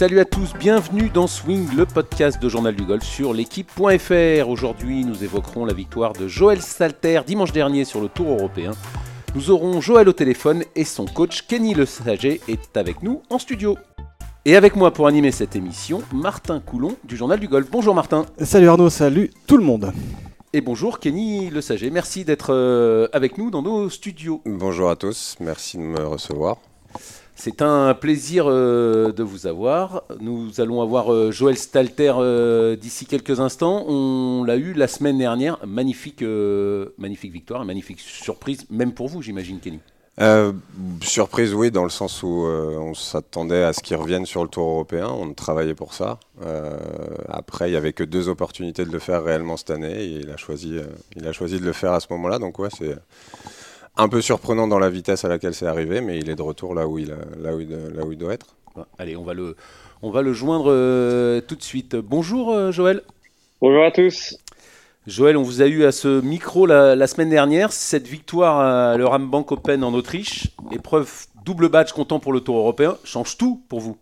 Salut à tous, bienvenue dans Swing, le podcast de Journal du Golf sur l'équipe.fr. Aujourd'hui, nous évoquerons la victoire de Joël Salter dimanche dernier sur le Tour européen. Nous aurons Joël au téléphone et son coach Kenny Le Saget est avec nous en studio. Et avec moi pour animer cette émission, Martin Coulon du Journal du Golf. Bonjour Martin. Salut Arnaud, salut tout le monde. Et bonjour Kenny Le Saget, merci d'être euh, avec nous dans nos studios. Bonjour à tous, merci de me recevoir. C'est un plaisir euh, de vous avoir. Nous allons avoir euh, Joël Stalter euh, d'ici quelques instants. On l'a eu la semaine dernière. Magnifique, magnifique victoire, magnifique surprise, même pour vous, j'imagine, Kenny. surprise, oui, dans le sens où on s'attendait à ce qu'il revienne sur le tour européen. On travaillait pour ça. après, il n'y avait que deux opportunités de le faire réellement cette année. Il a choisi, il a choisi de le faire à ce moment-là. Donc, ouais, c'est un peu surprenant dans la vitesse à laquelle c'est arrivé, mais il est de retour là où il, là où il, là où il doit être. Allez, on va le, on va le joindre euh, tout de suite. Bonjour euh, Joël. Bonjour à tous. Joël, on vous a eu à ce micro la, semaine dernière. Cette victoire à le Rambank Open en Autriche, épreuve double badge comptant pour le Tour européen, change tout pour vous?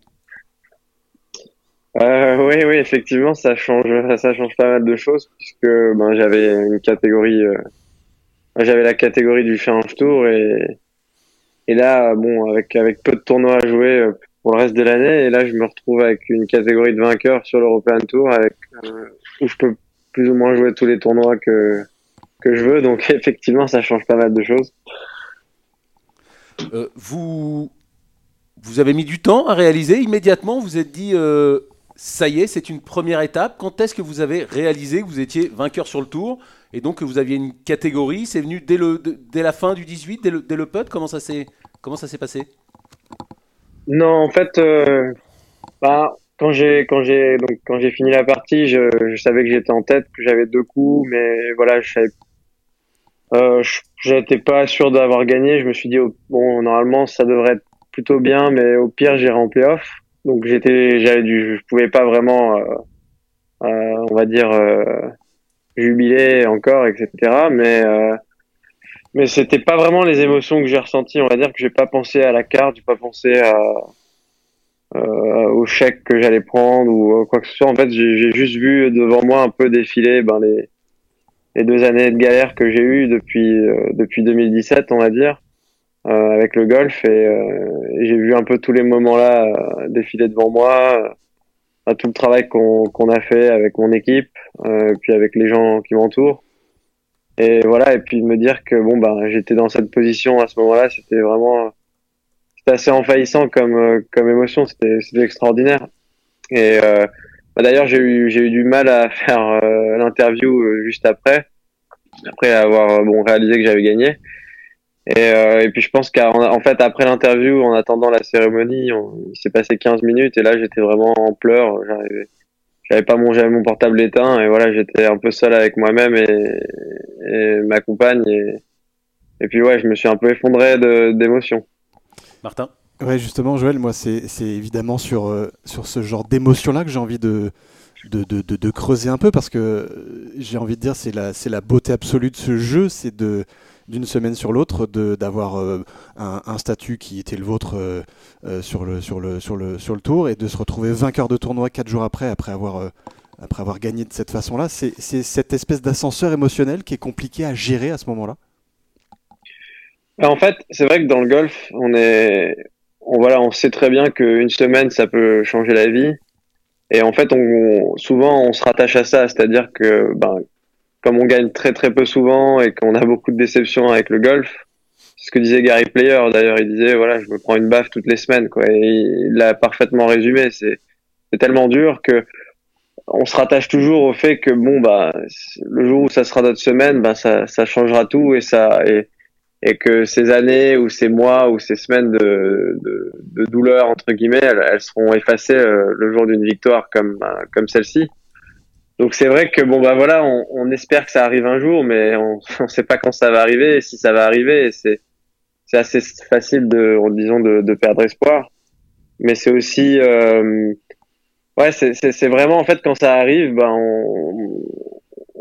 Euh, oui, oui, effectivement, ça change, ça change pas mal de choses puisque ben, j'avais une catégorie j'avais la catégorie du Challenge Tour et, et là, bon, avec, avec peu de tournois à jouer euh, pour le reste de l'année, et là, je me retrouve avec une catégorie de vainqueurs sur l'European Tour euh, où je peux plus ou moins jouer tous les tournois que, que je veux. Donc, effectivement, ça change pas mal de choses. Euh, vous, vous avez mis du temps à réaliser immédiatement. Vous êtes dit, ça y est, c'est une première étape. Quand est-ce que vous avez réalisé que vous étiez vainqueur sur le tour? Et donc vous aviez une catégorie, c'est venu dès, le, dès la fin du 18, dès le, dès le putt Comment ça s'est passé? Non, en fait, euh, bah, quand j'ai fini la partie, je, savais que j'étais en tête, que j'avais deux coups, mais voilà, je savais euh, j'étais pas sûr d'avoir gagné. Je me suis dit oh, bon, normalement ça devrait être plutôt bien, mais au pire j'irai en playoff. Donc j'étais, j'avais du, je pouvais pas vraiment, euh, euh, on va dire jubilé encore, etc. Mais euh, mais c'était pas vraiment les émotions que j'ai ressenties. On va dire que j'ai pas pensé à la carte, j'ai pas pensé à euh, au chèque que j'allais prendre ou quoi que ce soit. En fait, j'ai juste vu devant moi un peu défiler ben les les deux années de galère que j'ai eues depuis euh, depuis 2017, on va dire, euh, avec le golf et, et j'ai vu un peu tous les moments là défiler devant moi tout le travail qu'on a fait avec mon équipe, euh, puis avec les gens qui m'entourent. Et voilà, et puis me dire que bon bah j'étais dans cette position à ce moment-là, c'était vraiment assez envahissant comme euh, comme émotion, c'était extraordinaire. Et euh, bah, d'ailleurs j'ai eu eu du mal à faire l'interview juste après, après avoir bon réalisé que j'avais gagné. Et, euh, et puis je pense qu'en fait après l'interview, en attendant la cérémonie, il s'est passé 15 minutes et là j'étais vraiment en pleurs. J'avais pas mon, mon portable éteint et voilà j'étais un peu seul avec moi-même et, et, ma compagne et, et puis ouais je me suis un peu effondré d'émotion. Martin? Ouais justement Joël, moi c'est évidemment sur euh, sur ce genre d'émotion là que j'ai envie de de, de, de, de, creuser un peu parce que j'ai envie de dire c'est la c'est la beauté absolue de ce jeu, c'est de d'une semaine sur l'autre d'avoir euh, un, un, statut qui était le vôtre euh, euh, sur, le, sur, le, sur, le, sur le tour et de se retrouver vainqueur de tournoi quatre jours après, après avoir, après avoir gagné de cette façon-là. C'est cette espèce d'ascenseur émotionnel qui est compliqué à gérer à ce moment-là En fait, c'est vrai que dans le golf, on, est, on, voilà, on sait très bien qu'une semaine, ça peut changer la vie. Et en fait, on, souvent, on se rattache à ça, c'est-à-dire que ben, comme on gagne très très peu souvent et qu'on a beaucoup de déceptions avec le golf, c'est ce que disait Gary Player d'ailleurs, il disait voilà, je me prends une baffe toutes les semaines quoi. Et il l'a parfaitement résumé. C'est tellement dur que on se rattache toujours au fait que bon bah le jour où ça sera notre semaine, bah ça ça changera tout et ça et que ces années ou ces mois ou ces semaines de, de, de douleur entre guillemets, elles, elles seront effacées euh, le jour d'une victoire comme euh, comme celle-ci. Donc c'est vrai que bon bah voilà, on, on, espère que ça arrive un jour, mais on ne sait pas quand ça va arriver et si ça va arriver. C'est c'est assez facile de, disons, de, de perdre espoir, mais c'est aussi euh, ouais, c'est vraiment en fait quand ça arrive, ben on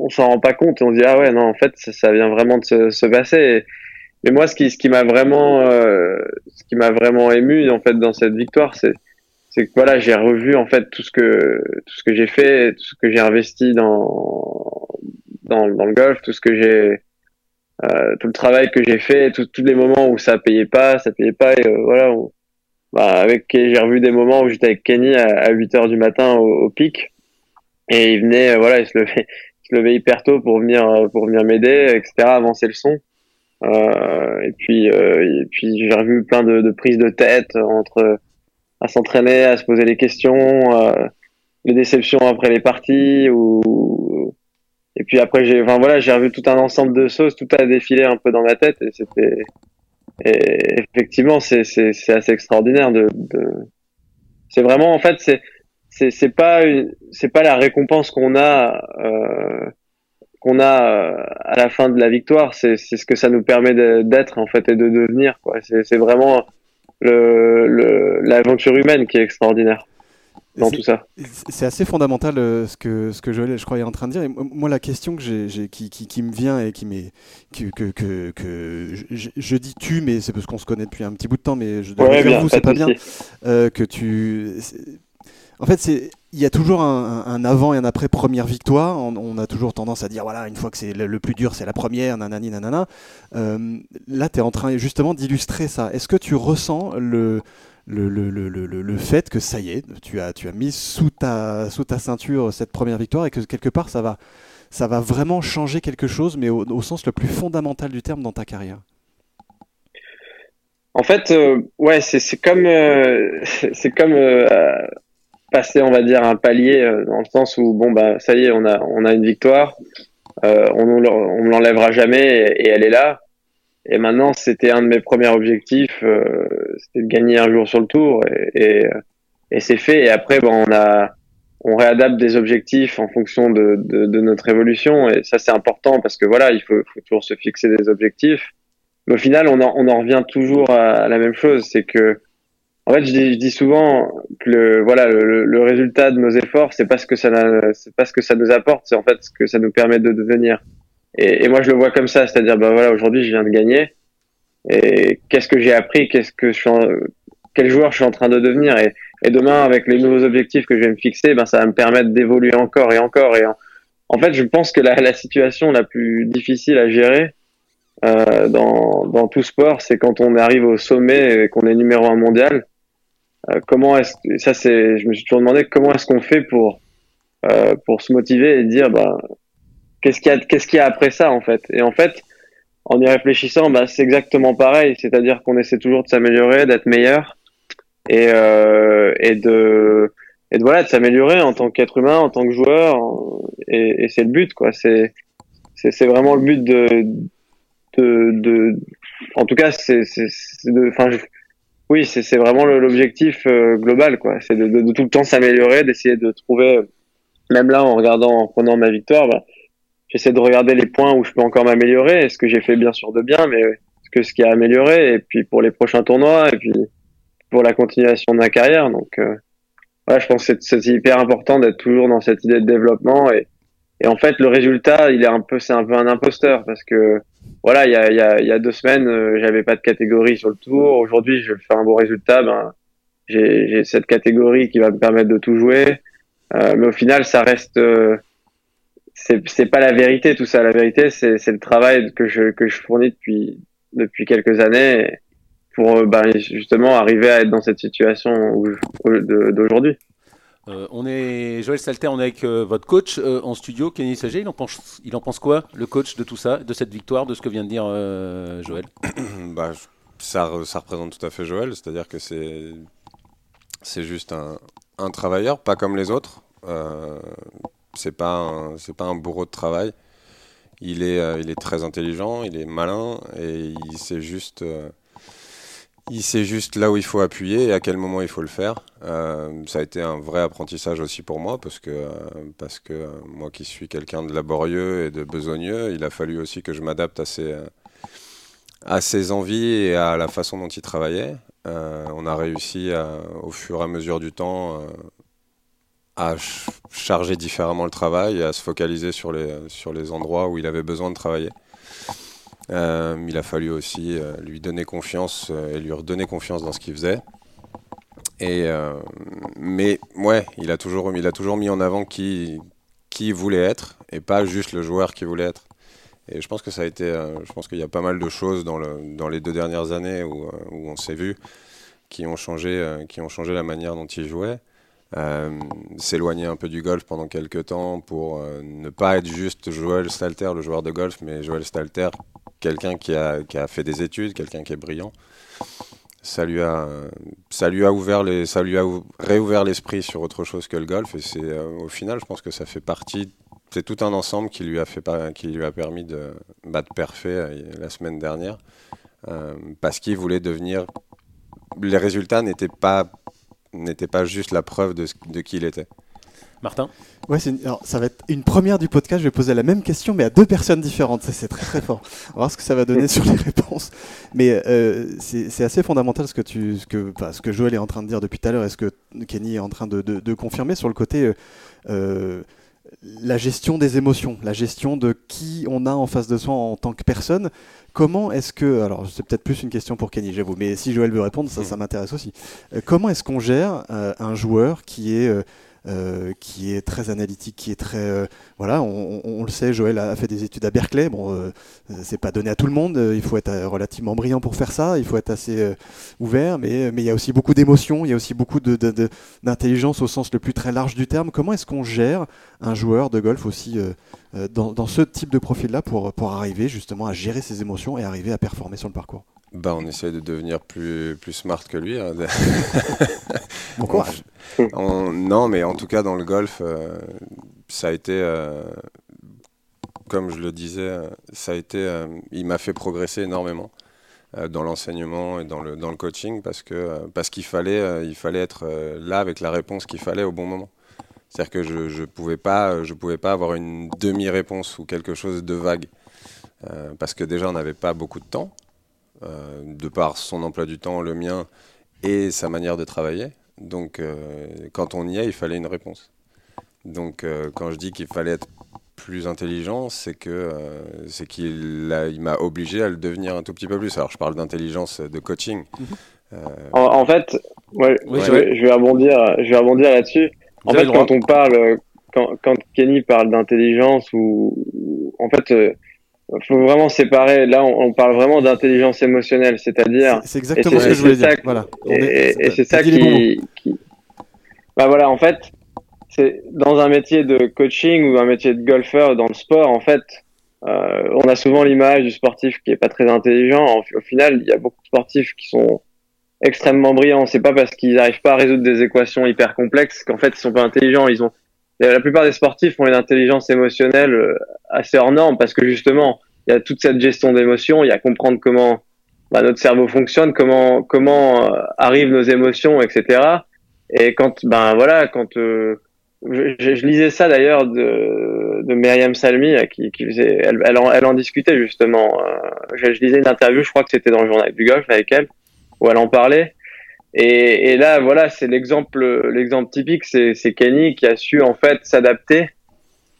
on s'en rend pas compte on dit ah ouais non en fait ça, ça vient vraiment de se, se passer. mais moi ce qui ce qui m'a vraiment euh, ce qui m'a vraiment ému en fait dans cette victoire c'est c'est que voilà, j'ai revu en fait tout ce que tout ce que j'ai fait, tout ce que j'ai investi dans dans, dans le golf, tout ce que j'ai euh, tout le travail que j'ai fait, tous les moments où ça payait pas, ça payait pas, et euh, voilà. bah, avec j'ai revu des moments où j'étais avec Kenny à, 8 heures du matin au, pic, et il venait, euh, voilà, il se levait, il se levait hyper tôt pour venir pour venir m'aider, etc., avancer le son. Euh, et puis et puis j'ai revu plein de, de, prises de tête entre à s'entraîner, à se poser les questions, les déceptions après les parties ou et puis après, j'ai, enfin voilà, j'ai revu tout un ensemble de choses, tout a défilé un peu dans ma tête et c'était, et effectivement, c'est, c'est, c'est assez extraordinaire de, de... c'est vraiment, en fait, c'est, c'est, c'est pas, c'est pas la récompense qu'on a, euh, qu'on a euh, à la fin de la victoire, c'est, c'est ce que ça nous permet d'être, en fait, et de devenir, quoi. C'est, c'est vraiment le, le, l'aventure humaine qui est extraordinaire tout ça. C'est assez fondamental euh, ce, que, ce que Joël, je crois, est en train de dire. Et moi, la question que j'ai, qui, qui, qui, me vient et qui m'est, que, que, que, que je, dis tu, mais c'est parce qu'on se connaît depuis un petit bout de temps, mais je dois dire vous, c'est pas bien. Euh, que tu. En fait, il y a toujours un, avant et un après première victoire. On, a toujours tendance à dire voilà, une fois que c'est le, plus dur, c'est la première, nanani, nanana. Euh, là, tu es en train justement d'illustrer ça. Est-ce que tu ressens le, le, le, le, le, fait que ça y est, tu as, tu as mis sous ta, sous ta ceinture cette première victoire et que quelque part ça va, ça va vraiment changer quelque chose, mais au, sens le plus fondamental du terme dans ta carrière? En fait, euh, ouais, c'est comme, euh, comme passer, on va dire, un palier dans le sens où, bon, bah, ça y est, on a, on a une victoire, on ne on l'enlèvera jamais et elle est là. Et maintenant, c'était un de mes premiers objectifs, euh, c'était de gagner un jour sur le tour, et, et, et c'est fait. Et après, bon, on a, on réadapte des objectifs en fonction de, de, de notre évolution, et ça c'est important parce que voilà, il faut, faut, toujours se fixer des objectifs. Mais au final, on en, on en revient toujours à la même chose, c'est que, en fait, je dis, je dis souvent que le, voilà, le, le résultat de nos efforts, c'est pas ce que ça, c'est pas ce que ça nous apporte, c'est en fait ce que ça nous permet de devenir. Et, et, moi, je le vois comme ça, c'est-à-dire, bah voilà, aujourd'hui, je viens de gagner. Et qu'est-ce que j'ai appris Qu'est-ce que je suis en... quel joueur je suis en train de devenir? Et, et, demain, avec les nouveaux objectifs que je vais me fixer, ben ça va me permettre d'évoluer encore et encore. Et en, fait, je pense que la, la, situation la plus difficile à gérer euh, dans, dans tout sport, c'est quand on arrive au sommet et qu'on est numéro un mondial. Euh, comment est-ce ça c'est je me suis toujours demandé comment est-ce qu'on fait pour euh, pour se motiver et dire bah qu'est-ce qu'il y a, qu'est-ce qu'il y a après ça en fait? Et en fait, en y réfléchissant, bah, c'est exactement pareil. C'est-à-dire qu'on essaie toujours de s'améliorer, d'être meilleur et, euh, et de et de voilà de s'améliorer en tant qu'être humain, en tant que joueur. Et, et c'est le but quoi. C'est c'est, vraiment le but de de, de en tout cas c'est c'est, enfin oui c'est vraiment l'objectif euh, global quoi. C'est de, tout le temps s'améliorer, d'essayer de trouver même là en regardant en prenant ma victoire. Bah, j'essaie de regarder les points où je peux encore m'améliorer, est ce que j'ai fait bien sûr de bien, mais ce que ce qui a amélioré, et puis pour les prochains tournois, et puis pour la continuation de ma carrière. Donc, euh, je pense que c'est hyper important d'être toujours dans cette idée de développement. Et, et en fait, le résultat, il est un peu, c'est un peu un imposteur parce que voilà, il y a, y, a, y a deux semaines, euh, j'avais pas de catégorie sur le tour. Aujourd'hui, je vais faire un bon résultat. Ben, j'ai cette catégorie qui va me permettre de tout jouer. Euh, mais au final, ça reste euh, c'est pas la vérité tout ça. La vérité, c'est le travail que je que je fournis depuis depuis quelques années pour bah, justement arriver à être dans cette situation d'aujourd'hui. Euh, on est Joël Salter, on est avec euh, votre coach euh, en studio, Kenny Sager. Il en pense, quoi, le coach de tout ça, de cette victoire, de ce que vient de dire Joël bah, ça, représente tout à fait Joël, c'est-à-dire que c'est juste un, travailleur, pas comme les autres c'est pas c'est pas un bourreau de travail. Il est, il est très intelligent, il est malin et il sait juste, il sait juste là où il faut appuyer et à quel moment il faut le faire. Euh, ça a été un vrai apprentissage aussi pour moi parce que, parce que moi qui suis quelqu'un de laborieux et de besogneux, il a fallu aussi que je m'adapte à ses, à ses envies et à la façon dont il travaillait. on a réussi au fur et à mesure du temps à charger différemment le travail et à se focaliser sur les, sur les endroits où il avait besoin de travailler. Euh, il a fallu aussi euh, lui donner confiance euh, et lui redonner confiance dans ce qu'il faisait. Et mais ouais, il a toujours, il a toujours mis en avant qui, qui voulait être et pas juste le joueur qui voulait être. Et je pense que ça a été, je pense qu'il y a pas mal de choses dans, le, dans les deux dernières années où, on s'est vu qui ont changé, qui ont changé la manière dont il jouait. S'éloigner un peu du golf pendant quelques temps pour ne pas être juste Joël Stalter, le joueur de golf, mais Joël Stalter, quelqu'un qui a, qui a fait des études, quelqu'un qui est brillant ça lui a ça lui a ouvert les ça lui a réouvert l'esprit sur autre chose que le golf et c'est au final je pense que ça fait partie c'est tout un ensemble qui lui a, fait, qui lui a permis de battre parfait euh, la semaine dernière. Euh, parce qu'il voulait devenir. Les résultats n'étaient pas, pas juste la preuve de, de qui il était. Martin Ouais, alors, ça va être une première du podcast. Je vais poser la même question, mais à deux personnes différentes. C'est très très fort. On va voir ce que ça va donner sur les réponses. Mais euh, c'est assez fondamental ce que, tu, ce, que, ce que Joël est en train de dire depuis tout à l'heure et ce que Kenny est en train de, de, confirmer sur le côté. Euh, la gestion des émotions, la gestion de qui on a en face de soi en tant que personne. Comment est-ce que, alors c'est peut-être plus une question pour Kenny, j'avoue, mais si Joël veut répondre, ça, ça m'intéresse aussi. Euh, comment est-ce qu'on gère euh, un joueur qui est euh, euh, qui est très analytique, qui est très euh, voilà, on, le sait, Joël a fait des études à Berkeley. Bon, euh, c'est pas donné à tout le monde. Il faut être relativement brillant pour faire ça. Il faut être assez ouvert, mais il y a aussi beaucoup d'émotions. Il y a aussi beaucoup d'intelligence au sens le plus très large du terme. Comment est-ce qu'on gère un joueur de golf aussi dans, dans, ce type de profil-là pour pour arriver justement à gérer ses émotions et arriver à performer sur le parcours? Bah, on essaie de devenir plus, plus smart que lui. Hein. bon courage. non, mais en tout cas, dans le golf, euh, ça a été, euh, comme je le disais, ça a été, euh, il m'a fait progresser énormément dans l'enseignement et dans le, dans le coaching parce que parce qu'il fallait, il fallait être là avec la réponse qu'il fallait au bon moment. C'est-à-dire que je je pouvais pas je pouvais pas avoir une demi-réponse ou quelque chose de vague parce que déjà on n'avait pas beaucoup de temps. Euh, de par son emploi du temps, le mien et sa manière de travailler. Donc, euh, quand on y est, il fallait une réponse. Donc, euh, quand je dis qu'il fallait être plus intelligent, c'est que c'est qu'il il m'a obligé à le devenir un tout petit peu plus. Alors, je parle d'intelligence de coaching. Mhm. En, fait, ouais, je, vais, rebondir, je vais là-dessus. En fait, quand on parle, quand, quand Kenny parle d'intelligence ou, en fait, faut vraiment séparer. Là, on, parle vraiment d'intelligence émotionnelle, c'est-à-dire. C'est exactement ce que je voulais dire. Voilà. Et, c'est ça qui, qui, Bah voilà, en fait, c'est dans un métier de coaching ou un métier de golfeur dans le sport, en fait, euh, on a souvent l'image du sportif qui est pas très intelligent. Au, final, il y a beaucoup de sportifs qui sont extrêmement brillants. C'est pas parce qu'ils n'arrivent pas à résoudre des équations hyper complexes qu'en fait ils sont pas intelligents. Ils ont la plupart des sportifs ont une intelligence émotionnelle euh, assez hors norme parce que justement, il y a toute cette gestion d'émotions, il y a comprendre comment bah, notre cerveau fonctionne, comment comment euh, arrivent nos émotions, etc. Et quand ben voilà, quand euh, je, je, lisais ça d'ailleurs de, de Myriam Salmi qui, qui faisait, elle, elle, en, elle en discutait justement. je, je lisais une interview, je crois que c'était dans le journal du golf avec elle, où elle en parlait. Et, et là, voilà, c'est l'exemple, l'exemple typique, c'est, Kenny qui a su en fait s'adapter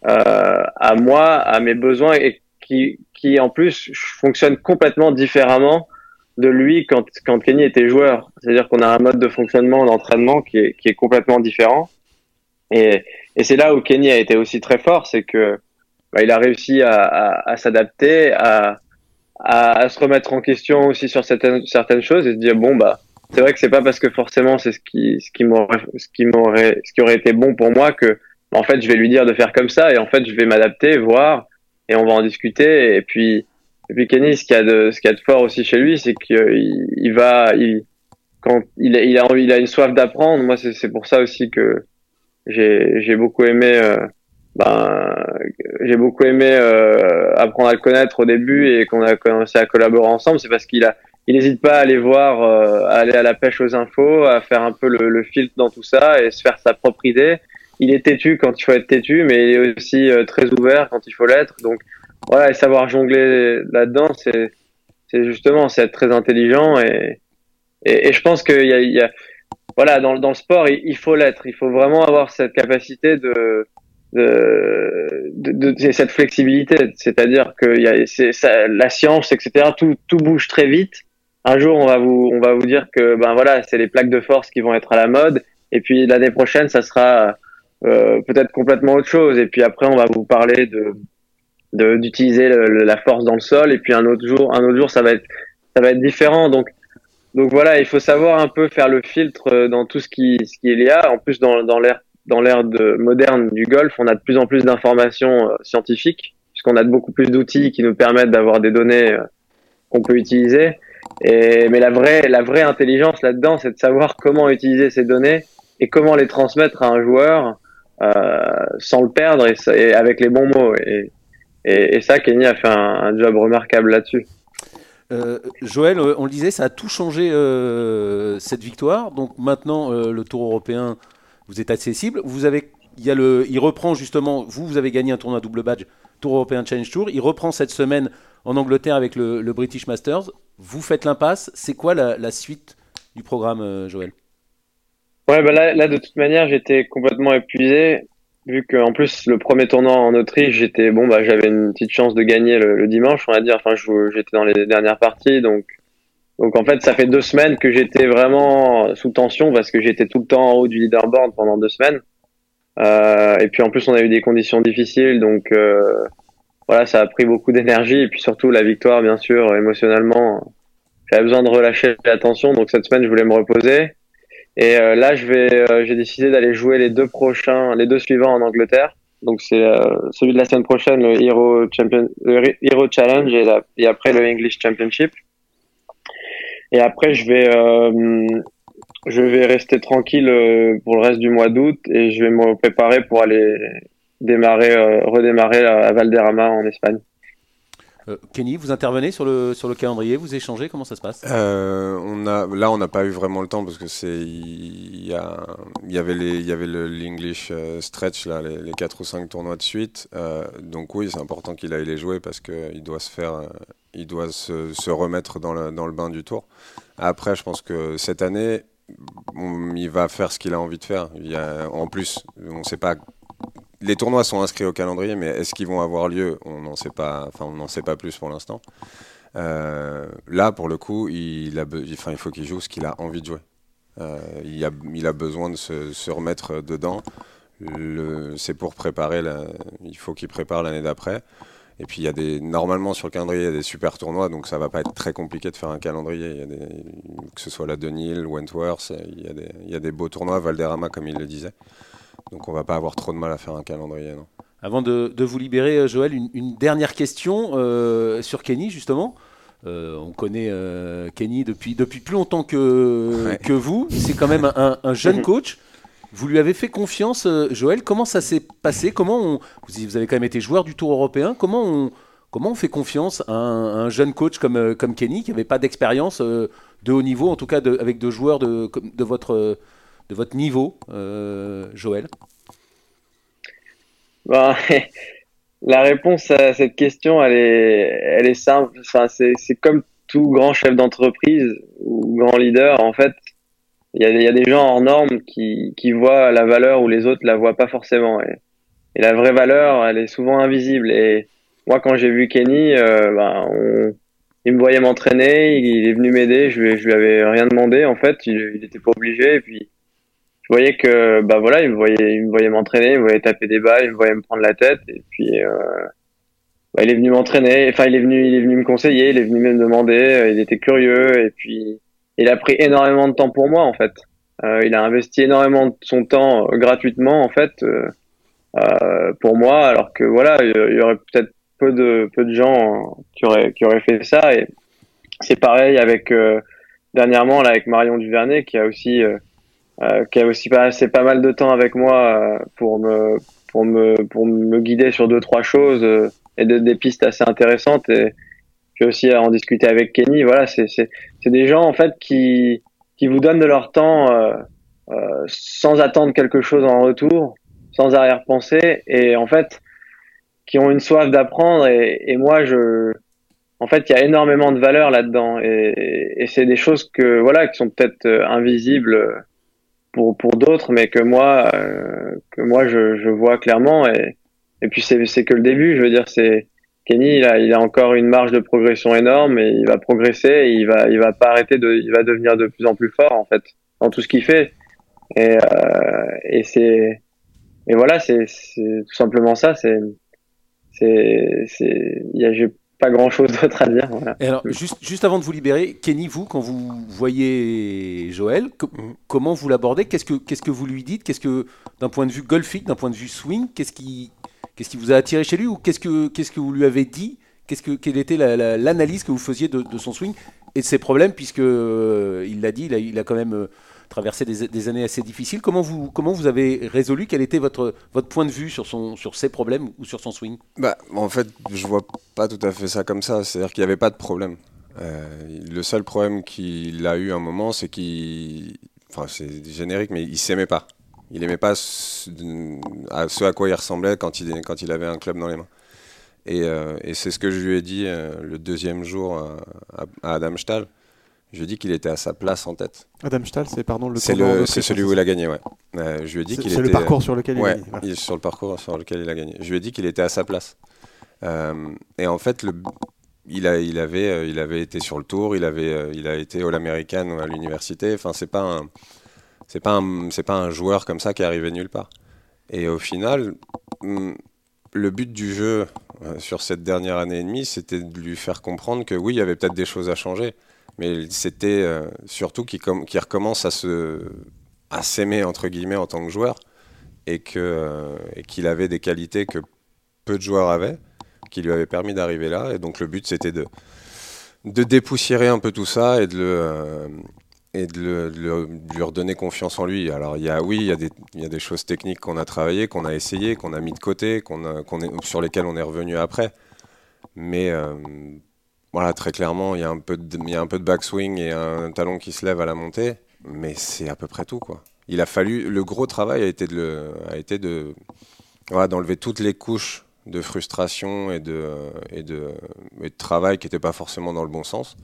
euh, à moi, à mes besoins et qui, qui en plus fonctionne complètement différemment de lui quand, quand Kenny était joueur. C'est-à-dire qu'on a un mode de fonctionnement d'entraînement qui est, qui est complètement différent. Et, et c'est là où Kenny a été aussi très fort, c'est que bah, il a réussi à, à, à s'adapter, à, à, se remettre en question aussi sur certaines, certaines choses et se dire bon bah c'est vrai que c'est pas parce que forcément c'est ce qui ce qui m'aurait ce qui m'aurait ce qui aurait été bon pour moi que en fait je vais lui dire de faire comme ça et en fait je vais m'adapter voir et on va en discuter. Et puis et puis Kenny ce qu'il y a de ce qu'il y a de fort aussi chez lui c'est qu'il il va il quand il a il a il a une soif d'apprendre. Moi c'est pour ça aussi que j'ai j'ai beaucoup aimé euh, ben j'ai beaucoup aimé euh, apprendre à le connaître au début et qu'on a commencé à collaborer ensemble. C'est parce qu'il a il n'hésite pas à aller voir, euh, à aller à la pêche aux infos, à faire un peu le, le, filtre dans tout ça et se faire sa propre idée. Il est têtu quand il faut être têtu, mais il est aussi euh, très ouvert quand il faut l'être. Donc voilà, et savoir jongler là-dedans, c'est justement c'est être très intelligent et et, je pense qu'il y a, il y a voilà dans, dans le sport il, faut l'être. Il faut vraiment avoir cette capacité de de, de, de cette flexibilité, c'est-à-dire que y a ça, la science, etc. Tout tout bouge très vite un jour on va vous on va vous dire que ben voilà c'est les plaques de force qui vont être à la mode. Et puis l'année prochaine ça sera euh, peut-être complètement autre chose. Et puis après on va vous parler de d'utiliser la force dans le sol. Et puis un autre jour un autre jour ça va être ça va être différent. Donc donc voilà il faut savoir un peu faire le filtre dans tout ce qui ce qu'il y a. En plus dans dans l'ère dans l'ère moderne du golf on a de plus en plus d'informations euh, scientifiques puisqu'on a beaucoup plus d'outils qui nous permettent d'avoir des données euh, qu'on peut utiliser mais la vraie intelligence là-dedans c'est de savoir comment utiliser ces données et comment les transmettre à un joueur euh, sans le perdre et, avec les bons mots et ça, Kenny a fait un, job remarquable là-dessus. Euh, Joël, euh, on le disait, ça a tout changé cette victoire. Donc maintenant, le Tour européen, vous êtes accessible. Vous avez, il reprend justement. Vous, vous avez gagné un tournoi double badge Tour européen Challenge Tour. Il reprend cette semaine en Angleterre avec le, British Masters. Vous faites l'impasse. C'est quoi la, suite du programme, Joël? Ouais, bah là, là, de toute manière, j'étais complètement épuisé vu qu'en plus le premier tournoi en Autriche, j'étais bon, bah j'avais une petite chance de gagner le, dimanche, on va dire. Enfin, j'étais dans les dernières parties, donc donc en fait, ça fait deux semaines que j'étais vraiment sous tension parce que j'étais tout le temps en haut du leaderboard pendant deux semaines. Euh, et puis en plus, on a eu des conditions difficiles, donc euh, voilà, ça a pris beaucoup d'énergie et puis surtout la victoire, bien sûr, émotionnellement, j'avais besoin de relâcher la tension. Donc cette semaine, je voulais me reposer. Et euh, là, je vais, euh, j'ai décidé d'aller jouer les deux prochains, les deux suivants en Angleterre. Donc c'est euh, celui de la semaine prochaine, le Hero Champion, le Hero Challenge et, et après le English Championship. Et après, je vais, je vais rester tranquille pour le reste du mois d'août et je vais me préparer pour aller démarrer, redémarrer à Valderrama en Espagne. Euh, Kenny, vous intervenez sur le, sur le calendrier, vous échangez, comment ça se passe? Euh, on a, Là, on n'a pas eu vraiment le temps parce que c'est il y, y avait les, il y avait l'English euh, stretch là, les, les, 4 ou 5 tournois de suite. donc oui, c'est important qu'il aille les jouer parce qu'il doit se faire, il doit se, se, remettre dans le, dans le bain du tour. Après, je pense que cette année, il va faire ce qu'il a envie de faire. Il y a, en plus, on ne sait pas les tournois sont inscrits au calendrier, mais est-ce qu'ils vont avoir lieu On n'en sait pas. Enfin, on n'en sait pas plus pour l'instant. Euh, là, pour le coup, il, a, enfin, il faut qu'il joue ce qu'il a envie de jouer. Euh, il, a, il, a, besoin de se, remettre dedans. C'est pour préparer. il faut qu'il prépare l'année d'après. Et puis il y a des normalement sur le calendrier il y a des super tournois donc ça va pas être très compliqué de faire un calendrier. Que ce soit la Denil, Wentworth, il y, a des, il y a des beaux tournois, Valderrama comme il le disait. Donc on va pas avoir trop de mal à faire un calendrier. Non. Avant de, vous libérer, euh, Joël, une, dernière question euh, sur Kenny, justement. Euh, on connaît Kenny depuis, depuis plus longtemps que, que vous. C'est quand même un, jeune coach. Vous lui avez fait confiance, Joël. Comment ça s'est passé? Comment on, vous, avez quand même été joueur du Tour européen. Comment on, comment on fait confiance à un, jeune coach comme, comme Kenny, qui n'avait pas d'expérience de haut niveau, en tout cas avec deux joueurs de, de votre de votre niveau, euh, Joël ben, La réponse à cette question, elle est, elle est simple. Enfin, c'est, comme tout grand chef d'entreprise ou grand leader, en fait, il y a, des gens en normes qui, qui voient la valeur où les autres la voient pas forcément. Et, la vraie valeur, elle est souvent invisible. Et moi, quand j'ai vu Kenny, ben, il me voyait m'entraîner, il est venu m'aider, je je lui avais rien demandé en fait, il, il était pas obligé. Et puis je voyais que bah voilà, il me voyait, il me voyait m'entraîner, il me voyait taper des balles, il me voyait me prendre la tête et puis euh, bah, il est venu m'entraîner, enfin il est venu, il est venu me conseiller, il est venu me demander, euh, il était curieux et puis il a pris énormément de temps pour moi en fait. Euh, il a investi énormément de son temps euh, gratuitement en fait euh, pour moi, alors que voilà, il y aurait peut-être peu de peu de gens qui auraient qui auraient fait ça et c'est pareil avec dernièrement là avec Marion Duvernay qui a aussi euh, qui a aussi passé pas mal de temps avec moi euh, pour me pour me pour me guider sur deux trois choses euh, et de, des pistes assez intéressantes. Et puis aussi à en discuter avec Kenny. Voilà c'est c'est c'est des gens en fait qui qui vous donnent de leur temps sans attendre quelque chose en retour sans arrière-pensée et en fait qui ont une soif d'apprendre. Et, et moi je en fait il y a énormément de valeur là-dedans. Et, et c'est des choses que voilà qui sont peut-être invisibles pour d'autres, mais que moi euh, que moi je, vois clairement et et puis c'est que le début. Je veux dire, c'est Kenny, il a, il a encore une marge de progression énorme et il va progresser. Il va, il va pas arrêter de, il va devenir de plus en plus fort en fait dans tout ce qu'il fait. Et, euh, et c'est, et voilà, c'est, tout simplement ça. C'est, c'est, c'est, j'ai pas grand chose d'autre à dire. Voilà. Et alors, juste, juste avant de vous libérer, Kenny, vous, quand vous voyez Joël, co- Mhm. comment vous l'abordez? Qu'est-ce que qu'est-ce que vous lui dites? Qu'est-ce que, d'un point de vue golfique, d'un point de vue swing, qu'est-ce qui qu'est-ce qui vous a attiré chez lui? Ou qu'est-ce que qu'est-ce que vous lui avez dit? Qu'est-ce que quelle était la- la- l'analyse que vous faisiez de, de son swing et de ses problèmes puisque euh, il l'a dit, il a, il a quand même euh, traversé des, années assez difficiles. Comment vous comment vous avez résolu Quel était votre votre point de vue sur son sur ses problèmes ou sur son swing Bah, en fait, je vois pas tout à fait ça comme ça. C'est-à-dire qu'il n'y avait pas de problème. Euh, le seul problème qu'il a eu un moment, c'est qu'il. Enfin, c'est générique, mais il s'aimait pas. Il aimait pas ce à, à quoi il ressemblait quand il, quand il avait un club dans les mains. Et, euh, c'est ce que je lui ai dit euh, le deuxième jour à, à, à Adam Stahl. Je lui ai dit qu'il était à sa place en tête. Adam Stahl, c'est pardon le C'est celui où il a gagné, ouais. Euh, je lui ai dit c'est- qu'il C'est le parcours sur lequel Ouais, il est. voilà. il est sur le parcours sur lequel il a gagné. Je lui ai dit qu'il était à sa place. Euh, et en fait, le, il, a, il, avait, euh, il avait été sur le tour, il, avait, il a été All-American à l'université. Enfin, c'est pas un, c'est pas un, c'est pas un joueur comme ça qui est arrivé nulle part. Et au final, hum, le but du jeu sur cette dernière année et demie, c'était de lui faire comprendre que oui, il y avait peut-être des choses à changer, mais c'était euh, surtout qu'il com- qu'il recommence à se, à s'aimer entre guillemets en tant que joueur et que euh, qu'il avait des qualités que peu de joueurs avaient, qui lui avaient permis d'arriver là. Et donc le but c'était de dépoussiérer un peu tout ça et euh, de, lui redonner confiance en lui. Alors il y a oui, il y a des choses techniques qu'on a travaillé, qu'on a essayé, qu'on a mis de côté, qu'on est sur lesquelles on est revenu après. Mais voilà, très clairement, il y a un peu de, il y a un peu de backswing et un talon qui se lève à la montée, mais c'est à peu près tout quoi. Il a fallu le gros travail a été de le- a été de voilà, d'enlever toutes les couches de frustration et de et de, et de travail qui n'étaient pas forcément dans le bon sens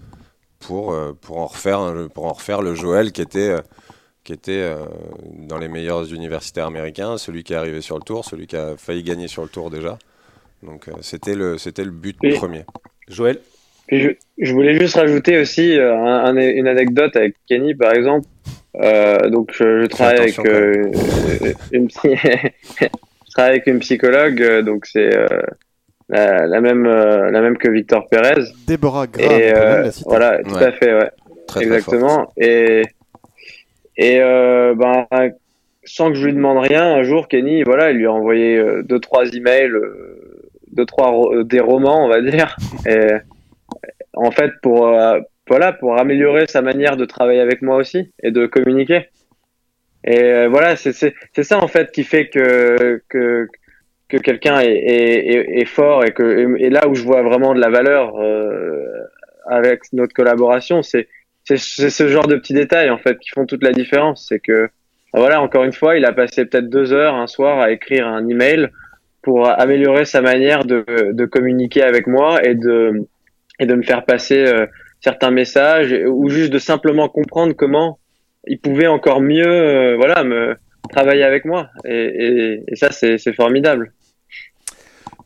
pour euh, pour en refaire pour en refaire le Joël qui était euh, qui était euh, dans les meilleurs universitaires américains, celui qui est arrivé sur le tour, celui qui a failli gagner sur le tour déjà. Donc c'était le c'était le but Oui. premier. Joël? Puis je, je voulais juste rajouter aussi euh, un- un- une anecdote avec Kenny, par exemple. Euh, donc, je, je travaille avec euh, une, psy- je travaille avec une psychologue, euh, donc c'est euh, la, la même euh, la même que Victor Pérez. Déborah Graham, Et euh, la voilà, tout Ouais. à fait, ouais. Très, très. Exactement. Et et euh, ben sans que je lui demande rien, un jour Kenny, voilà, il lui a envoyé euh, deux trois emails, euh, deux trois ro- des romans, on va dire. Et en fait pour euh, voilà pour améliorer sa manière de travailler avec moi aussi et de communiquer. Et euh, voilà, c'est ça en fait qui fait que que que quelqu'un est, est, est, fort et que et là où je vois vraiment de la valeur euh, avec notre collaboration, c'est ce genre de petits détails en fait qui font toute la différence. C'est que voilà, encore une fois, il a passé peut-être deux heures un soir à écrire un email pour améliorer sa manière de, de communiquer avec moi et de et de me faire passer euh, certains messages ou juste de simplement comprendre comment il pouvait encore mieux euh, voilà me travailler avec moi et, et, et ça c'est c'est formidable.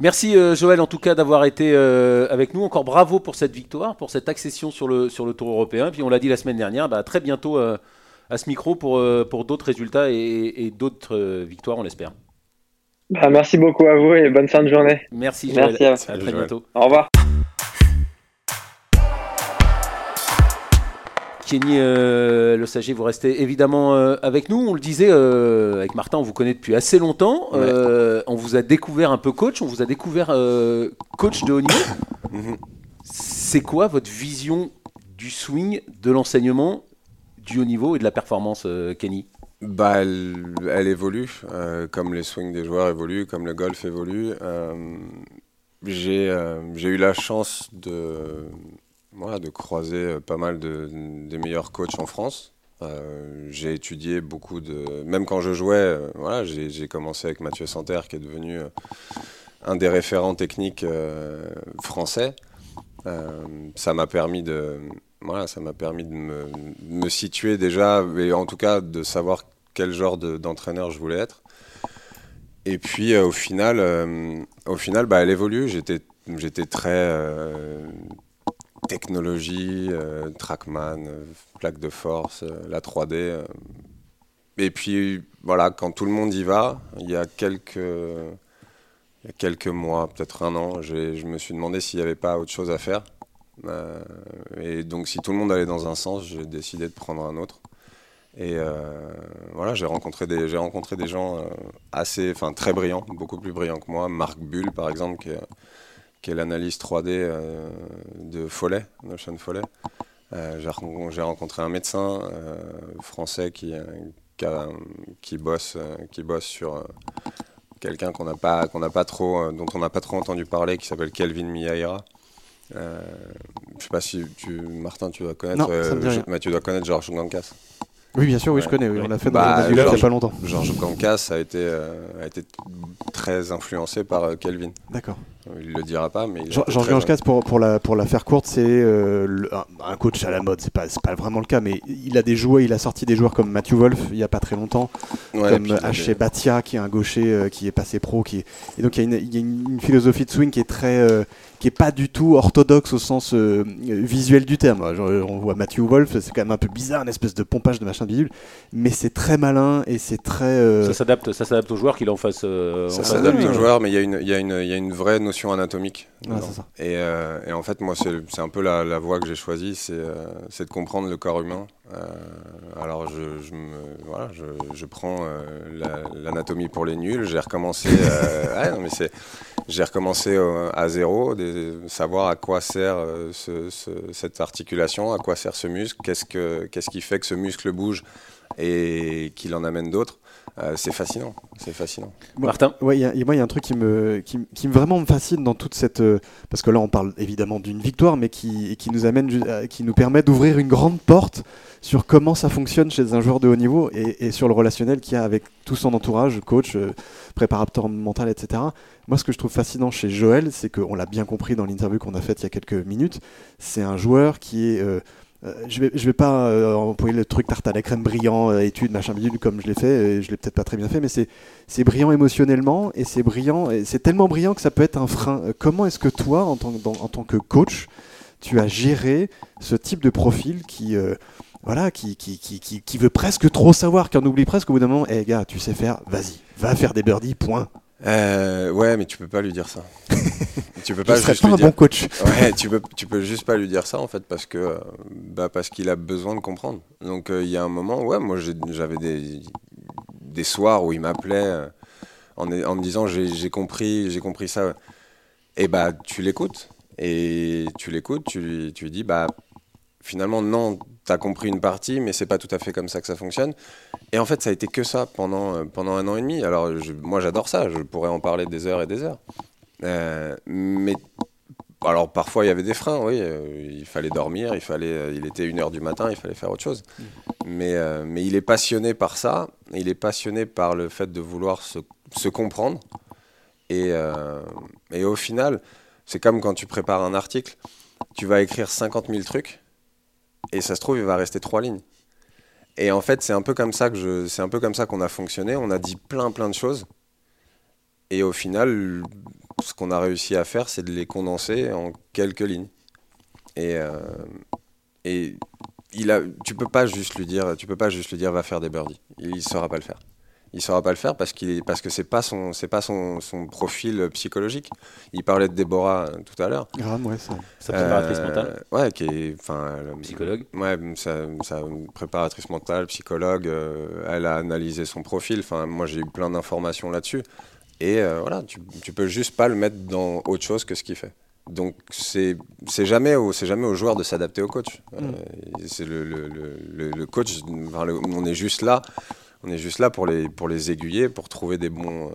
Merci euh, Joël en tout cas d'avoir été euh, avec nous. Encore bravo pour cette victoire, pour cette accession sur le, sur le Tour européen. Puis on l'a dit la semaine dernière, bah, très bientôt euh, à ce micro pour, euh, pour d'autres résultats et, et d'autres euh, victoires, on l'espère. Bah, merci beaucoup à vous et bonne fin de journée. Merci Joël. Merci à, à très Joël. bientôt. au revoir. Kenny euh, Le Sager, vous restez évidemment euh, avec nous. On le disait, euh, avec Martin, on vous connaît depuis assez longtemps. Ouais. On vous a découvert un peu coach, on vous a découvert coach de haut niveau. Mhm. C'est quoi votre vision du swing, de l'enseignement, du haut niveau et de la performance, Kenny? Bah, elle, elle évolue, comme les swings des joueurs évoluent, comme le golf évolue. J'ai eu la chance de, de croiser euh, pas mal de, des meilleurs coachs en France. Euh, j'ai étudié beaucoup de... Même quand je jouais, euh, voilà, j'ai commencé avec Mathieu Santerre, qui est devenu un des référents techniques français. Ça m'a permis de, voilà, ça m'a permis de me, situer déjà, et en tout cas de savoir quel genre de- d'entraîneur je voulais être. Et puis au final, au final, bah, elle évolue. J'étais, j'étais très technologie, Trackman, plaque de force, la 3D. Et puis voilà, quand tout le monde y va, il y a quelques, il y a quelques mois, peut-être un an, je me suis demandé s'il n'y avait pas autre chose à faire. Euh, et donc si tout le monde allait dans un sens, j'ai décidé de prendre un autre. Et euh, voilà, j'ai rencontré des, j'ai rencontré des gens euh, assez, enfin très brillants, beaucoup plus brillants que moi. Marc Bull, par exemple, qui est, qui est l'analyste 3D de Follet, Notion Follet. j'ai rencontré un médecin français qui, qui, bosse, euh, qui bosse sur euh, quelqu'un qu'on n'a pas, qu'on pas trop, euh, dont on n'a pas trop entendu parler, qui s'appelle Kelvin Miyaira. Euh, je sais pas si tu, Martin, tu dois connaître, non, tu dois connaître Georges Gankas. Oui, bien sûr, oui, je connais. On a fait bah, dans il n'y a pas longtemps. Georges Gankas a été, a été très influencé par Kelvin. D'accord. Il le dira pas, mais. Georges Gankas, pour, pour, la, pour la faire courte, c'est euh, un, coach à la mode. C'est pas, pas vraiment le cas, mais il a des joueurs, il a sorti des joueurs comme Matthew Wolf il y a pas très longtemps, comme H. Batia, qui est un gaucher euh, qui est passé pro. Qui Et donc il y a, une, il y a une, philosophie de swing qui est très. Euh, qui est pas du tout orthodoxe au sens visuel du terme. on voit Matthew Wolf, c'est quand même un peu bizarre, une espèce de pompage de machin bidule, mais c'est très malin et c'est très. Ça s'adapte, ça s'adapte aux joueurs qu'il en fasse. ça s'adapte aux joueurs, mais il y, a une, y, a une, y a une vraie notion anatomique. Euh, et, en fait, moi, c'est un peu la, voie que j'ai choisie, c'est euh, de comprendre le corps humain. Euh, alors, je, me, voilà, je, prends l'anatomie pour les nuls. J'ai recommencé, j'ai recommencé à zéro, de savoir à quoi sert cette articulation, à quoi sert ce muscle, qu'est-ce qu'est-ce qui fait que ce muscle bouge et qu'il en amène d'autres. Euh, c'est fascinant, c'est fascinant. Martin Ouais, moi il y a un truc qui me, qui, qui, vraiment me fascine dans toute cette, euh, parce que là on parle évidemment d'une victoire, mais qui, qui nous amène, euh, qui nous permet d'ouvrir une grande porte sur comment ça fonctionne chez un joueur de haut niveau et, et sur le relationnel qu'il y a avec tout son entourage, coach, préparateur mental, etc. Moi, ce que je trouve fascinant chez Joël, c'est qu'on l'a bien compris dans l'interview qu'on a faite il y a quelques minutes, c'est un joueur qui est euh, je vais, je vais pas euh, employer le truc tarte à la crème brillant, euh, étude, machin bidule comme je l'ai fait, je l'ai peut-être pas très bien fait, mais c'est brillant émotionnellement et c'est brillant, et c'est tellement brillant que ça peut être un frein. comment est-ce que toi, en tant, en tant que coach, tu as géré ce type de profil qui, voilà, qui, qui, qui, qui, veut presque trop savoir, qui en oublie presque au bout d'un moment, hé gars, tu sais faire, vas-y, va faire des birdies, point. Euh, ouais, mais tu peux pas lui dire ça. tu peux pas Je juste pas un bon coach. Ouais, tu peux, tu peux juste pas lui dire ça en fait parce que bah parce qu'il a besoin de comprendre. Donc euh, il y a un moment, ouais, moi j'avais des, des soirs où il m'appelait euh, en, en, me disant j'ai compris, j'ai compris ça. Et bah tu l'écoutes et tu l'écoutes, tu lui, tu lui dis bah finalement non, tu as compris une partie, mais c'est pas tout à fait comme ça que ça fonctionne. Et en fait, ça a été que ça pendant, euh, pendant un an et demi. Alors, moi, j'adore ça, je pourrais en parler des heures et des heures. Euh, mais alors, parfois, il y avait des freins, oui. Euh, il fallait dormir, il, fallait, il était une heure du matin, il fallait faire autre chose. Mais, mais il est passionné par ça, il est passionné par le fait de vouloir se, se comprendre. Et, et au final, c'est comme quand tu prépares un article, tu vas écrire 50 000 trucs et ça se trouve, il va rester trois lignes. Et en fait, c'est un peu comme ça que c'est un peu comme ça qu'on a fonctionné. On a dit plein plein de choses. Et au final, ce qu'on a réussi à faire, c'est de les condenser en quelques lignes. Et, euh, et il a, tu peux pas juste lui dire, tu peux pas juste lui dire va faire des birdies. Il ne saura pas le faire il saura pas le faire parce qu'il parce que c'est pas son c'est pas son, son, profil psychologique. Il parlait de Déborah euh, tout à l'heure. Grave, ouais, ça. Sa préparatrice mentale. Ouais, qui est enfin psychologue. Ouais, sa, sa, préparatrice mentale, psychologue. Euh, elle a analysé son profil. Enfin, moi j'ai eu plein d'informations là-dessus. Et euh, voilà, tu, tu peux juste pas le mettre dans autre chose que ce qu'il fait. Donc c'est c'est jamais au c'est jamais au joueur de s'adapter au coach. Mm. c'est le, le, le, le, coach. on est juste là on est juste là pour les, pour les aiguiller, pour trouver des bons,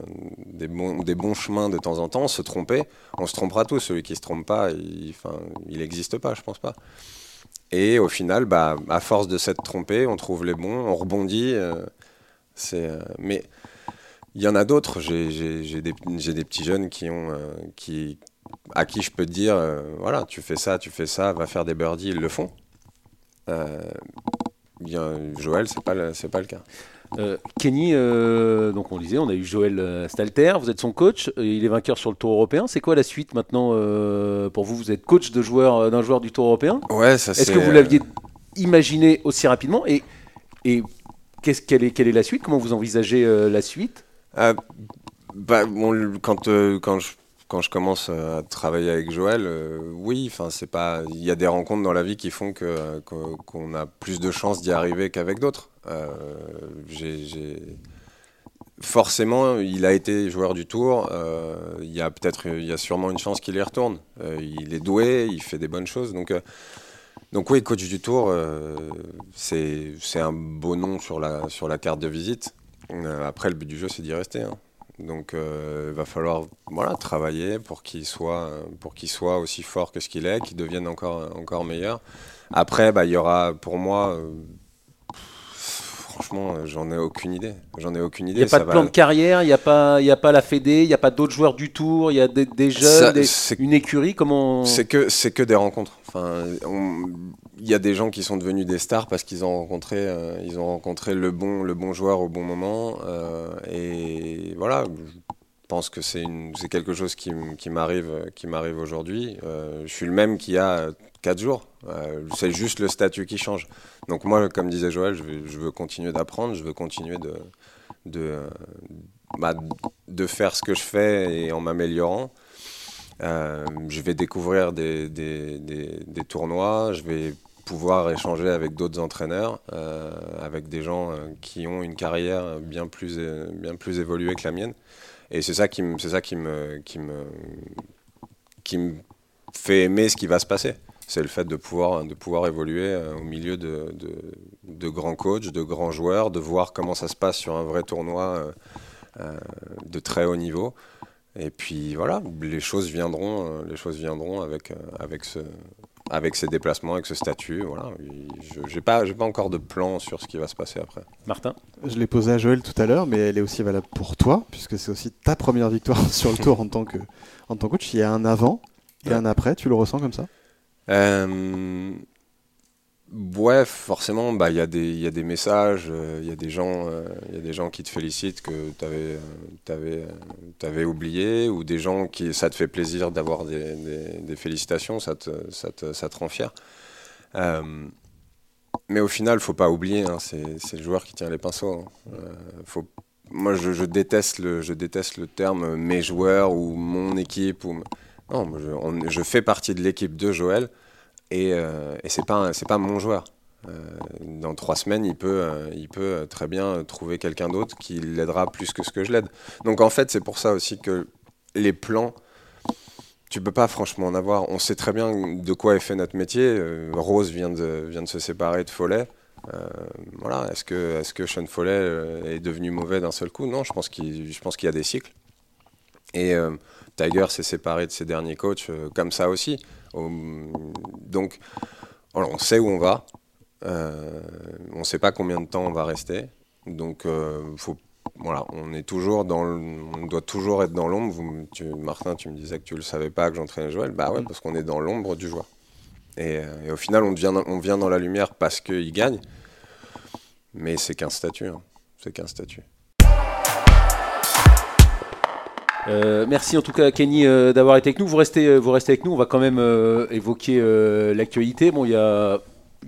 des, bons, des bons chemins de temps en temps, se tromper. On se trompera tous. Celui qui se trompe pas, il n'existe pas, je pense pas. Et au final, bah, à force de s'être trompé, on trouve les bons, on rebondit. Euh, c'est, euh, mais il y en a d'autres. J'ai, des, des, petits jeunes qui ont, euh, qui, à qui je peux dire, voilà, tu fais ça, tu fais ça, va faire des birdies, ils le font Joël, c'est pas pas le cas. Euh, Kenny, euh, donc on disait, on a eu Joël euh, Stalter, vous êtes son coach, il est vainqueur sur le Tour européen. C'est quoi la suite maintenant pour vous Vous êtes coach de joueur d'un joueur du Tour européen? Ouais, ça Est-ce que vous l'aviez imaginé aussi rapidement? Et, et qu'est-ce, quelle, est, quelle est la suite? Comment vous envisagez la suite? Bah, quand, je quand je commence à travailler avec Joël, oui, enfin c'est pas, il y a des rencontres dans la vie qui font qu'on a plus de chances d'y arriver qu'avec d'autres. Euh, forcément, il a été joueur du Tour. Euh, il y a peut-être, il y a sûrement une chance qu'il y retourne. Euh, il est doué, il fait des bonnes choses. Donc, donc oui, coach du Tour, c'est un beau nom sur la, sur la carte de visite. Après, le but du jeu, c'est d'y rester. Hein. Donc, il va falloir voilà, travailler pour qu'il soit, pour qu'il soit aussi fort que ce qu'il est, qu'il devienne encore, encore meilleur. Après, bah, il y aura pour moi Franchement, euh, j'en ai aucune idée. J'en ai aucune idée. Il n'y a pas de plan de carrière, il n'y a pas, a pas la Fédé, il n'y a pas d'autres joueurs du Tour, il y a des, jeunes, une écurie. Comment C'est que que des rencontres. Enfin, il y a des gens qui sont devenus des stars parce qu'ils ont rencontré, euh, ils ont rencontré le bon, le bon joueur au bon moment. Euh, et voilà, je pense que c'est quelque chose qui, qui m'arrive, qui m'arrive aujourd'hui. je suis le même qu'il y a 4 jours. C'est juste le statut qui change. Donc moi, comme disait Joël, je veux, continuer d'apprendre, je veux continuer bah, de faire ce que je fais et en m'améliorant. Euh, je vais découvrir des, tournois, je vais pouvoir échanger avec d'autres entraîneurs, euh, avec des gens euh, qui ont une carrière bien plus, bien plus évoluée que la mienne. Et c'est ça qui me, c'est ça qui me, qui me, qui me fait aimer ce qui va se passer c'est le fait de pouvoir, de pouvoir évoluer euh, au milieu de, de, grands coachs, de grands joueurs, de voir comment ça se passe sur un vrai tournoi euh, euh, de très haut niveau. Et puis voilà, les choses viendront, les choses viendront avec, avec, ce, avec ces déplacements, avec ce statut. Voilà. Je n'ai pas, pas encore de plan sur ce qui va se passer après. Martin? Je l'ai posé à Joël tout à l'heure, mais elle est aussi valable pour toi, puisque c'est aussi ta première victoire sur le tour en tant que, en tant que coach. Il y a un avant et un après, tu le ressens comme ça? Euh, ouais, forcément, bah, il y, a des, messages, euh, il y, a des gens, euh, des gens qui te félicitent que tu avais, avais, oublié, ou des gens qui, ça te fait plaisir d'avoir des, félicitations, ça te, ça te, ça te rend fier. mais au final, faut pas oublier, hein, c'est le joueur qui tient les pinceaux. Hein. moi, je, je, déteste le, je déteste le terme mes joueurs ou mon équipe. Ou, non, je, fais partie de l'équipe de Joël et, euh, et c'est pas pas mon joueur. Euh, dans trois semaines, il peut, euh, il peut très bien trouver quelqu'un d'autre qui l'aidera plus que ce que je l'aide. Donc en fait, c'est pour ça aussi que les plans, tu peux pas franchement en avoir. On sait très bien de quoi est fait notre métier. Rose vient de, vient de se séparer de Follet. voilà. Est-ce que, est-ce que Sean Follet est devenu mauvais d'un seul coup? Non, je pense qu'il, qu'il y a des cycles. Et Tiger s'est séparé de ses derniers coachs euh, comme ça aussi. donc, on sait où on va. Euh, on ne sait pas combien de temps on va rester. Donc, euh, faut, voilà, on est toujours dans, on doit toujours être dans l'ombre. Martin, tu me disais que tu le savais pas que j'entraînais Joël. Bah ouais, parce qu'on est dans l'ombre du joueur. Et, au final, on, devient, on vient dans la lumière parce qu'il gagne. Mais c'est qu'un statut. Hein. C'est qu'un statut. Euh, merci en tout cas Kenny euh, d'avoir été avec nous. Vous restez, euh, vous restez avec nous. On va quand même évoquer l'actualité. Bon, il y a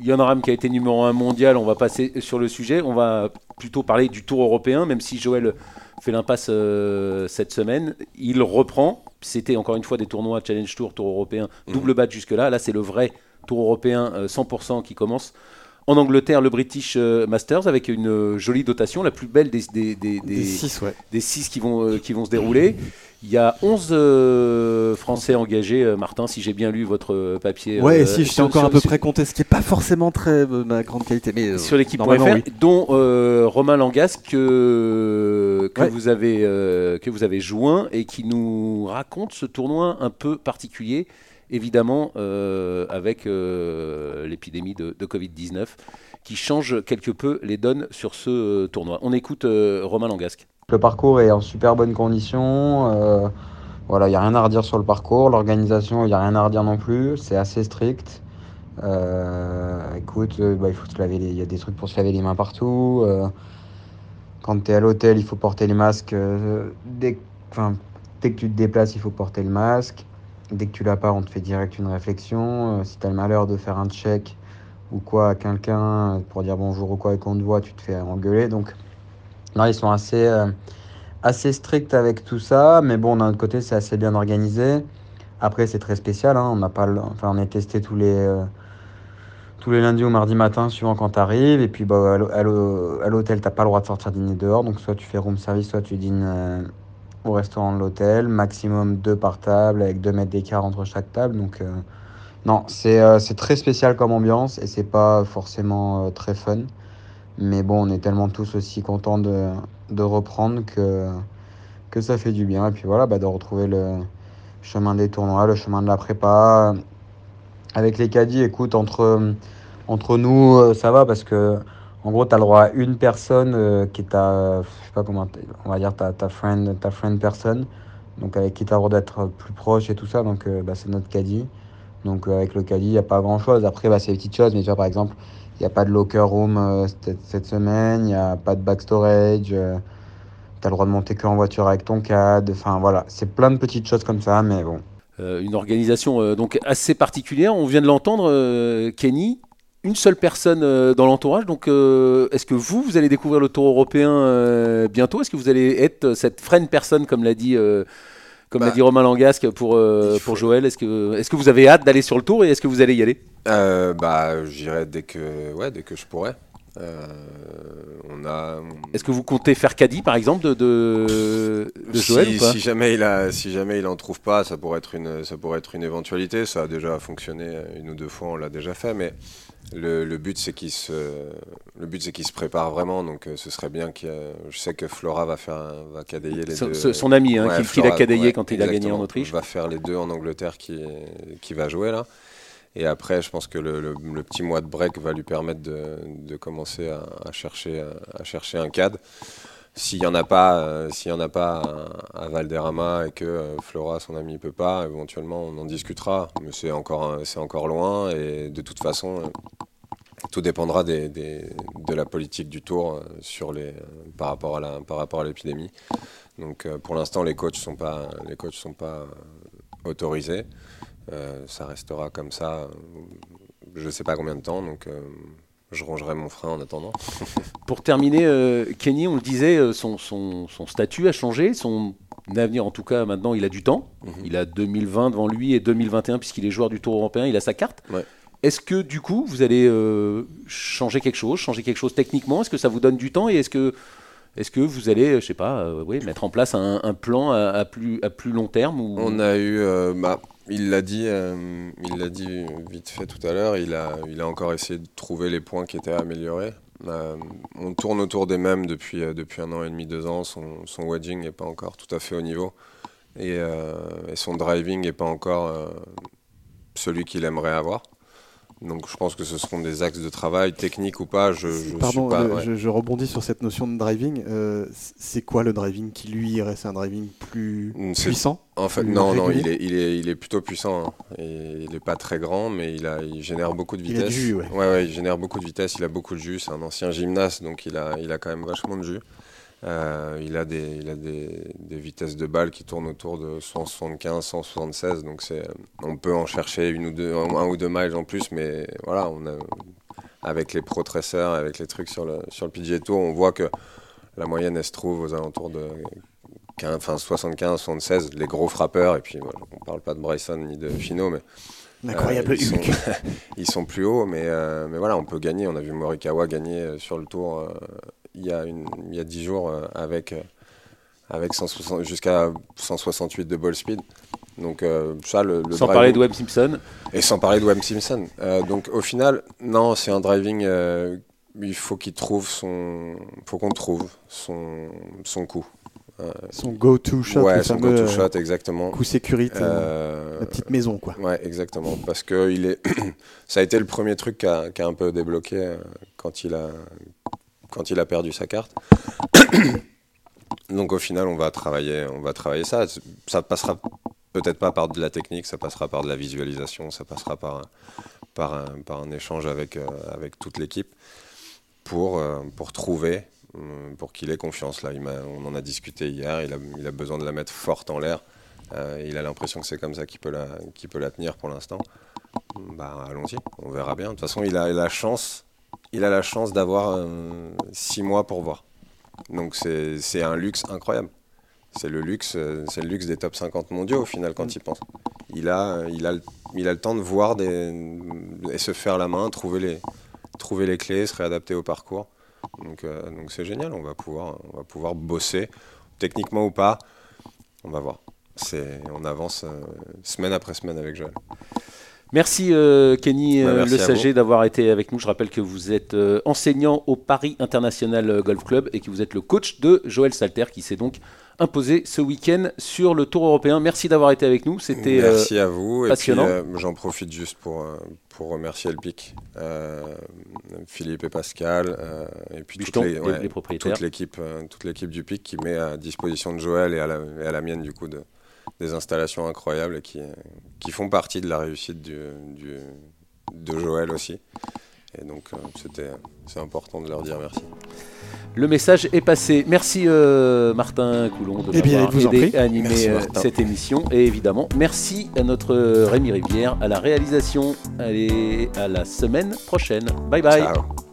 Yann Ram qui a été numéro 1 mondial. On va passer sur le sujet. On va plutôt parler du Tour européen, même si Joël fait l'impasse cette semaine. Il reprend. C'était encore une fois des tournois Challenge Tour, Tour européen, mhm. double bat jusque-là. Là, c'est le vrai Tour européen 100% qui commence en Angleterre le British euh, Masters avec une euh, jolie dotation, la plus belle des, des, des, des, six, ouais. des six qui vont, euh, qui vont se dérouler. Il y a 11 Français engagés, Martin, si j'ai bien lu votre papier. Ouais, si je suis encore à peu près compté, ce qui n'est pas forcément très ma grande qualité. Mais, sur l'équipe.fr, oui. dont Romain Langas que, que, vous avez, que vous avez joint et qui nous raconte ce tournoi un peu particulier évidemment euh, avec euh, l'épidémie de, Covid-19 qui change quelque peu les donnes sur ce euh, tournoi. On écoute Romain Langasque. Le parcours est en super bonne condition. voilà, il n'y a rien à redire sur le parcours. L'organisation, il n'y a rien à redire non plus. C'est assez strict. écoute, bah, il faut se laver il y a des trucs pour se laver les mains partout. quand tu es à l'hôtel, il faut porter le masque. dès, dès que tu te déplaces, il faut porter le masque. Dès que tu l'as pas, on te fait direct une réflexion. si tu as le malheur de faire un check ou quoi à quelqu'un pour dire bonjour ou quoi et qu'on te voit, tu te fais engueuler. Donc, non, ils sont assez, euh, assez stricts avec tout ça, mais bon, d'un autre côté, c'est assez bien organisé. Après, c'est très spécial. Hein. On, pas, enfin, on est testé tous les, euh, lundis ou mardi matin, suivant quand tu arrives. Et puis, bah, à l'hôtel, tu n'as pas le droit de sortir dîner dehors. Donc, soit tu fais room service, soit tu dînes euh, au restaurant de l'hôtel. Maximum deux par table, avec deux mètres d'écart entre chaque table. Donc, non, euh, c'est très spécial comme ambiance et c'est pas forcément euh, très fun. Mais bon, on est tellement tous aussi contents de, de reprendre que, que ça fait du bien. Et puis voilà, bah, de retrouver le chemin des tournois, le chemin de la prépa. Avec les caddies, écoute, entre, entre nous, euh, ça va parce que en gros, tu as le droit à une personne qui est ta, je sais pas comment, on va dire ta, ta friend, ta friend personne, donc avec qui tu as le droit d'être plus proche et tout ça, donc bah, c'est notre caddie. Donc euh, avec le caddie, il n'y a pas grand-chose. Après, bah, c'est des petites choses, mais tu vois, par exemple, il n'y a pas de locker room euh, cette, semaine, il n'y a pas de back storage, euh, tu as le droit de monter que en voiture avec ton CAD. Enfin voilà, c'est plein de petites choses comme ça, mais bon. une organisation donc assez particulière. On vient de l'entendre, Kenny. Une seule personne dans l'entourage. Donc, est-ce que vous, vous allez découvrir le Tour européen bientôt? Est-ce que vous allez être cette friend personne, comme l'a dit comme l'a bah, dit Romain Langasque pour, euh, pour Joël. Est-ce que, est que vous avez hâte d'aller sur le tour et est-ce que vous allez y aller? Euh, bah, J'irai dès que, ouais, dès que je pourrai. Euh, on a... Est-ce que vous comptez faire caddie par exemple de, de, Joël si, si, jamais il a, si jamais il en trouve pas, ça pourrait être une, ça pourrait être une éventualité. Ça a déjà fonctionné une ou deux fois, on l'a déjà fait, mais le, but, c'est qu'il se, le but, c'est qu'il se prépare vraiment. Donc, euh, ce serait bien que je sais que Flora va faire, va cadayer les deux. Son ami, hein, qui, l'a cadayé quand il a gagné en Autriche. Va faire les deux en Angleterre qui, qui va jouer là. Et après, je pense que le, petit mois de break va lui permettre de, commencer à, chercher, à chercher un cadre. S'il n'y en a pas, euh, en a pas à, Valderrama et que euh, Flora, son ami, ne peut pas, éventuellement on en discutera. Mais c'est encore, encore loin et de toute façon, euh, tout dépendra de la politique du tour par rapport à l'épidémie. Donc pour l'instant, les coachs sont sont pas autorisés. ça restera comme ça. Je ne sais pas combien de temps. Je rangerai mon frein en attendant. Pour terminer, euh, Kenny, on le disait, euh, son, son, son, statut a changé, son avenir en tout cas maintenant il a du temps. Mhm. Il a 2020 devant lui et 2021 puisqu'il est joueur du Tour européen, il a sa carte. Est-ce que du coup vous allez euh, changer quelque chose, changer quelque chose techniquement? Est-ce que ça vous donne du temps et est-ce que est-ce que vous allez, je sais pas, oui, mettre en place un, plan à, plus, à plus long terme. On a eu, bah, il l'a dit, euh, il l'a dit vite fait tout à l'heure. Il a, il a encore essayé de trouver les points qui étaient améliorés. Euh, on tourne autour des mêmes depuis, euh, depuis un an et demi, deux ans. Son, son wedging n'est pas encore tout à fait au niveau. Et son driving n'est pas encore celui qu'il aimerait avoir. Donc je pense que ce seront des axes de travail, techniques ou pas. Je, Pardon, pas, je, rebondis sur cette notion de driving. Euh, c'est quoi le driving qui lui irait C'est un driving plus puissant En fait, non, non, il est, il, est, il est plutôt puissant. Hein. Et il n'est pas très grand, mais il, a, il génère beaucoup de vitesse. Il a du jus, ouais. Ouais, ouais. il génère beaucoup de vitesse, il a beaucoup de jus. C'est un ancien gymnaste, donc il a, il a quand même vachement de jus. Euh, il a, des, il a des, des, vitesses de balle qui tournent autour de 175, 176, donc c'est, on peut en chercher une ou deux, un, ou deux miles en plus, mais voilà, on a, avec les pro avec les trucs sur le, sur le PGA Tour, on voit que la moyenne elle se trouve aux alentours de 15, enfin 75, 76, les gros frappeurs, et puis on parle pas de Bryson ni de Fino, mais Incroyable euh, ils, sont, ils, sont, plus hauts, mais, euh, mais voilà, on peut gagner. On a vu Morikawa gagner sur le tour il y a, une, il y a 10 jours euh, avec, euh, avec jusqu'à 168 de ball speed. Donc euh, ça, le, sans parler de Webb Simpson. Et sans parler de Webb Simpson. donc au final, non, c'est un driving. il faut qu'il trouve son, faut qu'on trouve son son coup. son go-to shot. Ouais, son go-to shot, exactement. Coup sécurité, la petite maison, quoi. Ouais, exactement. Parce que il est, ça a été le premier truc qui a, qui a un peu débloqué quand il a quand il a perdu sa carte. Donc au final, on va travailler, on va travailler ça. Ça passera peut-être pas par de la technique, ça passera par de la visualisation, ça passera par, par, un, échange avec, avec toute l'équipe pour, pour trouver, pour qu'il ait confiance. Là, on en a discuté hier, il a, il a besoin de la mettre forte en l'air. il a l'impression que c'est comme ça qu'il peut, la, peut la tenir pour l'instant. Bah, allons-y, on verra bien. De toute façon, il a la chance, il a la chance d'avoir six mois pour voir. Donc c'est un luxe incroyable. C'est le luxe, c'est le luxe des top 50 mondiaux au final quand il pense. Il a, le temps de voir et se faire la main, trouver les, clés, se réadapter au parcours. Donc euh, c'est génial. On va pouvoir, bosser techniquement ou pas. On va voir. On avance euh, semaine après semaine avec Joël. Merci euh, Kenny bah, Le Sager d'avoir été avec nous. Je rappelle que vous êtes enseignant au Paris International Golf Club et que vous êtes le coach de Joël Salter qui s'est donc imposé ce week-end sur le Tour européen. Merci d'avoir été avec nous. C'était Merci à vous. Passionnant. Et j'en profite juste pour, pour remercier le PIC, Philippe et Pascal, et puis toutes les, toute l'équipe, toute l'équipe du PIC qui met à disposition de Joël et à la, et à la mienne du coup de, des installations incroyables qui, qui font partie de la réussite du, du de Joël aussi. Et donc euh, c'était c'est important de leur dire merci. Le message est passé. Merci euh, Martin Coulon de eh m'avoir aidé à animer euh, cette émission. Et évidemment, merci à notre Rémi Rivière à la réalisation. Allez, à la semaine prochaine. Bye bye. Ciao.